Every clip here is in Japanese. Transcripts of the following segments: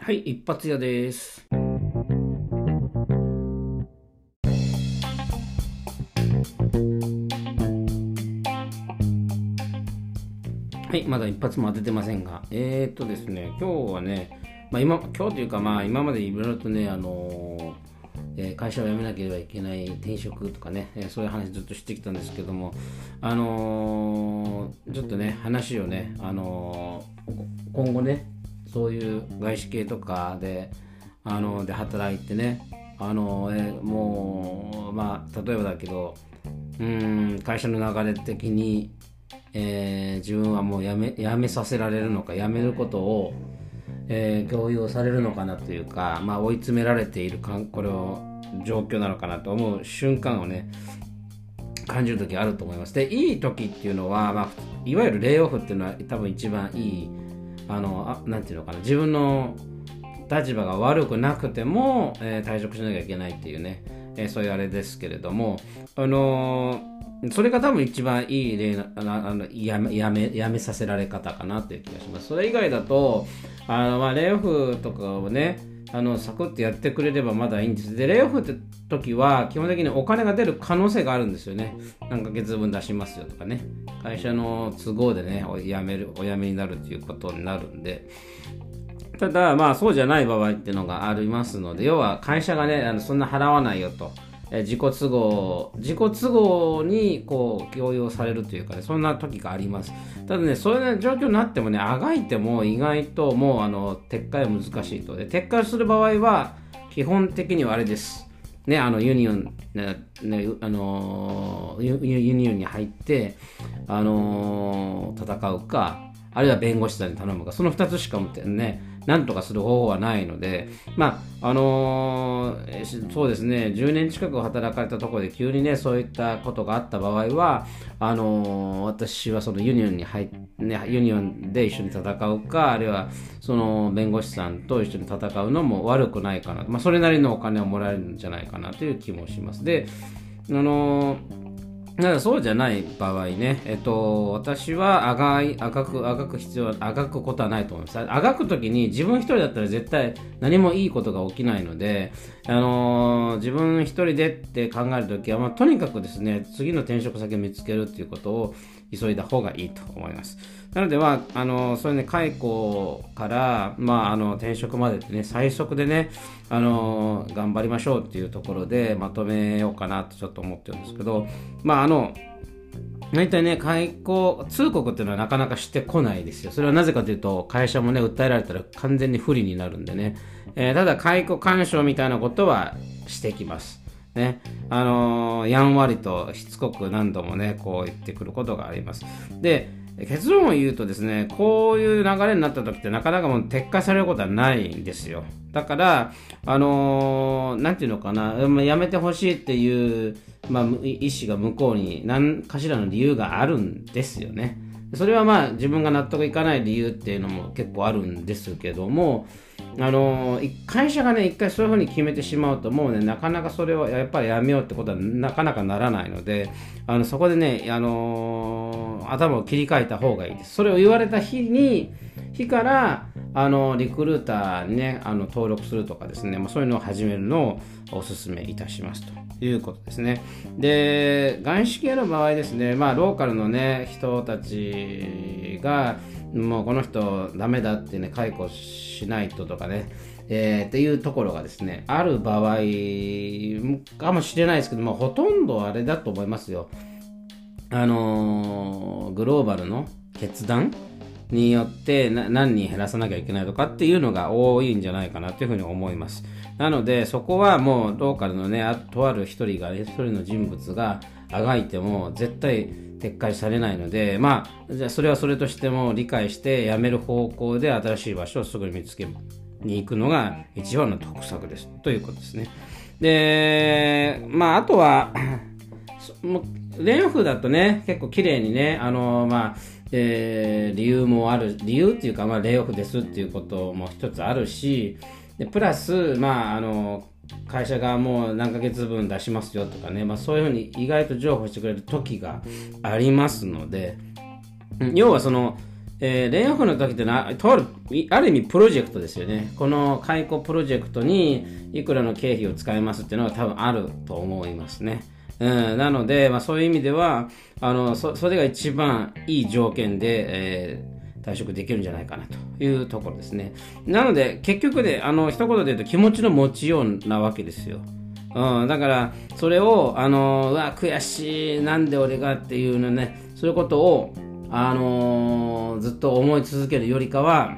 はい、一発屋です。はい、まだ一発も当ててませんが、えー、っとですね、今日はね、まあ今、今日というか、まあ今までいろいろとね、あのーえー会社を辞めなければいけない転職とかね、えーそういう話ずっとしてきたんですけども、あのーちょっとね、話をね、あの今後ね、そういう外資系とかで、あので働いてね、あのえもう、まあ、例えばだけど、うん、会社の流れ的に、えー自分はもう辞め辞めさせられるのか、辞めることを、えー共有されるのかなというか、まあ、追い詰められているかんこれを状況なのかなと思う瞬間をね感じる時あると思います。でいい時っていうのは、まあ、いわゆるレイオフっていうのは多分一番いいあのあなんていうのかな自分の立場が悪くなくても、えー退職しなきゃいけないっていうね、えーそういうあれですけれども、あのーそれが多分一番いい例なあのあのやめやめやめさせられ方かなっていう気がします。それ以外だと、あのまあ、レオフとかをね、あのサクッとやってくれればまだいいんです。で、レイオフって時は基本的にお金が出る可能性があるんですよね。何ヶ月分出しますよとかね。会社の都合でね、お辞める、お辞めになるということになるんで。ただ、まあそうじゃない場合っていうのがありますので、要は会社がね、あのそんな払わないよと。自己都合、自己都合にこう強要されるというかね、そんな時があります。ただね、そういう、状況になってもね、あがいても意外ともうあの撤回は難しいと。で、撤回する場合は、基本的にはあれです。ね、あのユニオン、ねねあのユニオンに入って、あの戦うか、あるいは弁護士さんに頼むか、その2つしかもってね、なんとかする方法はないので、まあ、あのーそうですね、10年近く働かれたところで急にね、そういったことがあった場合は、あのー私はそのユニオンに入っね、ユニオンで一緒に戦うか、あるいはその弁護士さんと一緒に戦うのも悪くないかな。まあ、それなりのお金をもらえるんじゃないかなという気もします。で、あのーだからそうじゃない場合ね、えっと、私はあがい、あがく、あがく必要は、あがくことはないと思います。あがくときに自分一人だったら絶対何もいいことが起きないので、あのー自分一人でって考えるときは、まあ、とにかくですね、次の転職先を見つけるっていうことを急いだ方がいいと思います。なので、まあ、あのそういうね、解雇から、まあ、あの、転職までってね、最速でね、あの頑張りましょうっていうところでまとめようかなとちょっと思ってるんですけど、まあ、あの、大体ね、解雇通告っていうのはなかなかしてこないですよ。それはなぜかというと、会社もね、訴えられたら完全に不利になるんでね。えーただ、解雇干渉みたいなことはしてきます。ね。あのーやんわりとしつこく何度もね、こう言ってくることがあります。で、結論を言うとですね、こういう流れになった時ってなかなかもう撤回されることはないんですよ。だから、あのーなんていうのかな、やめてほしいっていう、まあ、意思が向こうに何かしらの理由があるんですよね。それはまあ自分が納得いかない理由っていうのも結構あるんですけども、あの会社がね、一回そういうふうに決めてしまうと、もうね、なかなかそれをやっぱりやめようってことはなかなかならないので、あのそこでね、あの頭を切り替えた方がいいです。それを言われた日に、日から、あのリクルーターにね、あの登録するとかですね、まあ、そういうのを始めるのをお勧めいたしますということですね。で、外資系の場合ですね、まあ、ローカルのね、人たちが、もうこの人ダメだってね、解雇しないととかね、えーっていうところがですね、ある場合かもしれないですけども、ほとんどあれだと思いますよ。あのーグローバルの決断によって何人減らさなきゃいけないとかっていうのが多いんじゃないかなというふうに思います。なので、そこはもうローカルのね、あとある一人がね、一人の人物があがいても絶対撤回されないので、まあ、じゃあそれはそれとしても理解して辞める方向で新しい場所をすぐに見つけに行くのが一番の得策です。ということですね。で、まあ、あとは、もうレイオフだとね、結構綺麗にね、あのまあ、えー理由もある、理由っていうか、まあ、レイオフですっていうことも一つあるし、でプラス、まあ、あの、会社がもう何ヶ月分出しますよとかね、まあ、そういうふうに意外と譲歩してくれる時がありますので、うん要はその、えー、レイオフの時ってのは、とある、ある意味プロジェクトですよね。この解雇プロジェクトにいくらの経費を使いますっていうのが多分あると思いますね。うん、なので、まあ、そういう意味ではあのそ、それが一番いい条件で、えー、退職できるんじゃないかなというところですね。なので、結局で、あの、一言で言うと気持ちの持ちようなわけですよ。うん、だから、それを、あの、うわ、悔しい、なんで俺がっていうのね、そういうことを、あのー、ずっと思い続けるよりかは、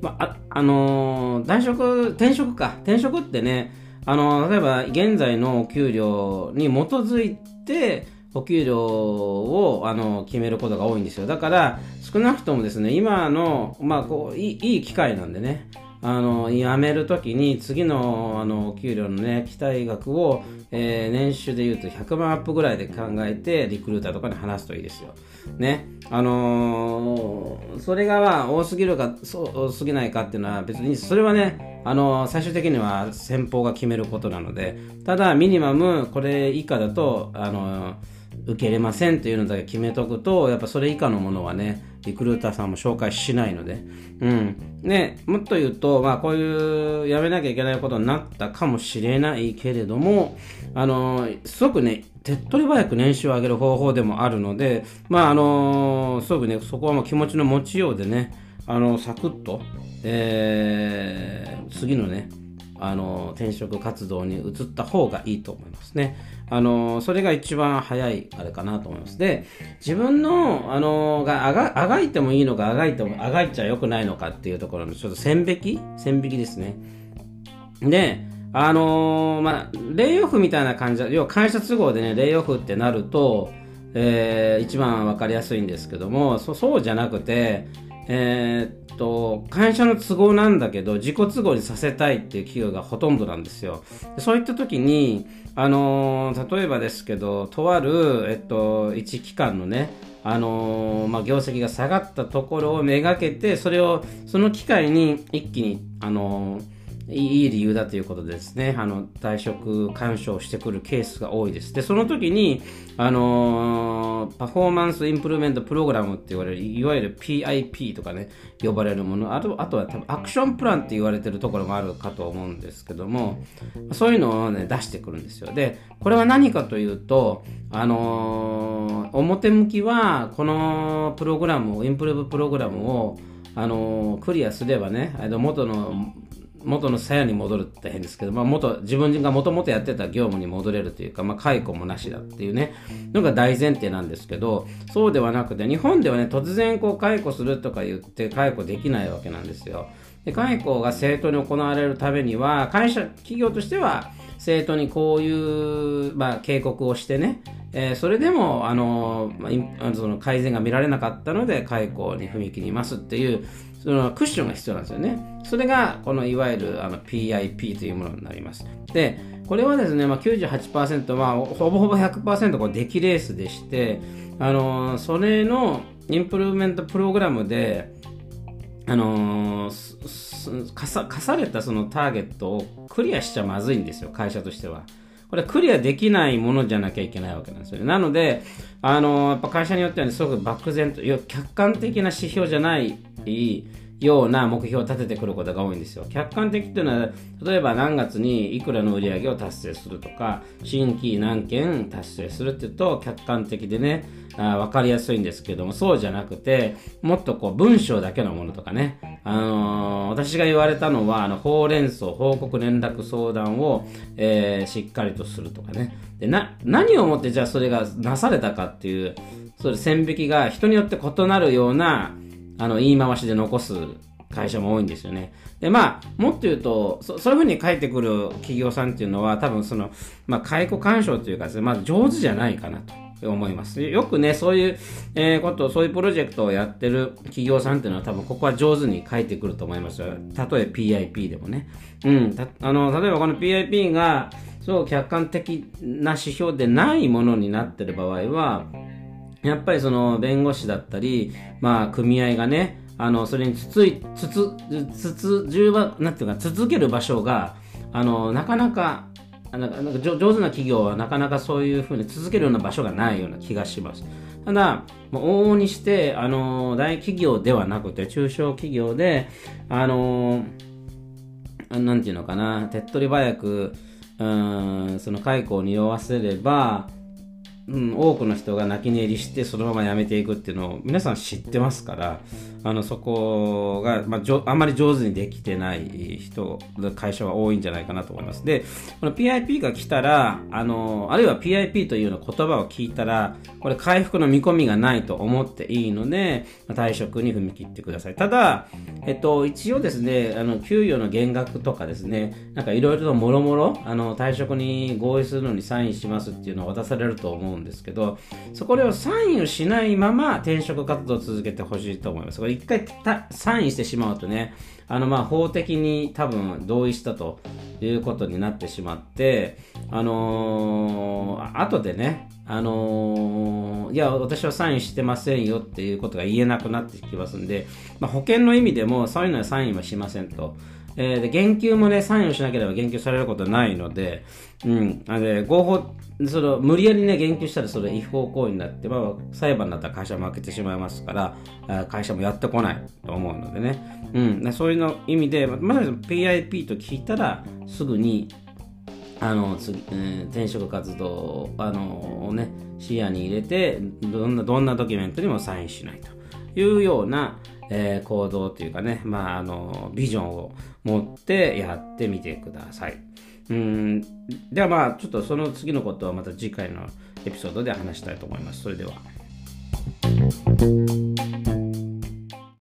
まあ、あのー、退職、転職か。転職ってね、あのー、例えば現在のお給料に基づいて、お給料を、あの、決めることが多いんですよ。だから、少なくともですね、今の、まあ、こう、いい、い機会なんでね、あの、辞めるときに次の、あの、給料のね、期待額を、えー、年収で言うと100万アップぐらいで考えて、リクルーターとかに話すといいですよ。ね。あのー、それがまあ多すぎるか、そ多すぎないかっていうのは別に、それはね、あの、最終的には先方が決めることなので、ただミニマムこれ以下だと、あの受けれませんというのだけ決めとくと、やっぱそれ以下のものはね、リクルーターさんも紹介しないので、うん。ね、もっと言うと、まあこういうやめなきゃいけないことになったかもしれないけれども、あの、すごくね、手っ取り早く年収を上げる方法でもあるので、まああの、すごくね、そこはもう気持ちの持ちようでね、あの、サクッと、えー、次のね、あの転職活動に移った方がいいと思いますね。あのそれが一番早いあれかなと思います。で、自分の、あのがあが、あがいてもいいのか、あがいても、あがいちゃよくないのかっていうところのちょっと線引き？線引きですね。で、あの、まあ、レイオフみたいな感じ要は会社都合でね、レイオフってなると、えー、一番わかりやすいんですけども、そそうじゃなくて、えー、と、会社の都合なんだけど、自己都合にさせたいっていう企業がほとんどなんですよ。そういった時に、あのー、例えばですけど、とある、えっと、一機関のね、あのー、まあ、業績が下がったところをめがけて、それを、その機会に一気に、あのーいい理由だということですね。あの、退職干渉してくるケースが多いです。で、その時に、あのー、パフォーマンスインプルメントプログラムって言われる、いわゆる PIP とかね、呼ばれるもの、あとあとは多分アクションプランって言われてるところもあるかと思うんですけども、そういうのをね、出してくるんですよ。で、これは何かというと、あのー、表向きは、このプログラムを、インプルーブプログラムを、あのー、クリアすればね、元の元の鞘に戻るって変ですけど、まあ、元自分がもともとやってた業務に戻れるというか、まあ、解雇もなしだっていうねのが大前提なんですけどそうではなくて日本ではね突然こう解雇するとか言って解雇できないわけなんですよ。で解雇が正当に行われるためには会社企業としては生徒にこういう、まあ、警告をしてね、えー、それでもあの、まあ、その改善が見られなかったので解雇に踏み切りますっていうそのクッションが必要なんですよね。それが、このいわゆるあの PIP というものになります。で、これはですね、まあ、98%、まあ、ほぼほぼ100%こう出来レースでして、あの、それのインプルーメントプログラムで、あのー、課さ課されたそのターゲットをクリアしちゃまずいんですよ、会社としては。これクリアできないものじゃなきゃいけないわけなんですよね。なので、あのー、やっぱ会社によっては、ね、すごく漠然と、客観的な指標じゃないような目標を立ててくることが多いんですよ。客観的っていうのは、例えば何月にいくらの売り上げを達成するとか、新規何件達成するっていうと、客観的でね、あ分かりやすいんですけども、そうじゃなくて、もっとこう文章だけのものとかね、あのー、私が言われたのは、あの、ほうれん草、報告連絡相談を、えー、しっかりとするとかね。で、な、何をもってじゃあそれがなされたかっていう、それ線引きが人によって異なるような、あの、言い回しで残す会社も多いんですよね。で、まあ、もっと言うと、そそういうふうに書いてくる企業さんっていうのは、多分その、まあ、解雇干渉というかですね、まず上手じゃないかなと思います。よくね、そういう、えー、こと、そういうプロジェクトをやってる企業さんっていうのは多分ここは上手に書いてくると思いますよ。たとえ PIP でもね。うん。たあの、例えばこの PIP が、そう客観的な指標でないものになってる場合は、やっぱりその弁護士だったり、まあ組合がね、あの、それにつつい、つつ、つつ、十番、なんていうか、続ける場所が、あの、なかなか、なんかなんか上手な企業はなかなかそういうふうに続けるような場所がないような気がします。ただ、往々にして、あの、大企業ではなくて、中小企業で、あの、なんていうのかな、手っ取り早く、うん、その解雇を匂わせれば、うん、多くの人が泣き寝入りしてそのまま辞めていくっていうのを皆さん知ってますからあのそこが、まあ、じょあまり上手にできてない人会社は多いんじゃないかなと思いますでこの PIP が来たらあのあるいは PIP というような言葉を聞いたらこれ回復の見込みがないと思っていいので退職に踏み切ってくださいただ、えっと、一応ですねあの給与の減額とかですねなんかいろいろともろもろ退職に合意するのにサインしますっていうのを渡されると思うんですけど、そこをサインをしないまま転職活動を続けてほしいと思います。これ一回サインしてしまうとね、あのまあ法的に多分同意したということになってしまって、あのー、後でね、あのー、いや、私はサインしてませんよっていうことが言えなくなってきますんで、まあ、保険の意味でもそういうのはサインはしませんと。えー、で、言及もね、サインをしなければ言及されることはないので、うん、あで合法、その、無理やりね、言及したらそれ違法行為になって、まあ、裁判だったら会社負けてしまいますから、会社もやってこないと思うのでね、うん、そういうの意味で、まず PIP と聞いたら、すぐに、あの次、えー、転職活動あのね視野に入れてどんなどんなドキュメントにもサインしないというような、えー、行動というかね、まあ、あの、ビジョンを持ってやってみてください。うん。ではまあ、ちょっとその次のことはまた次回のエピソードで話したいと思います。それでは。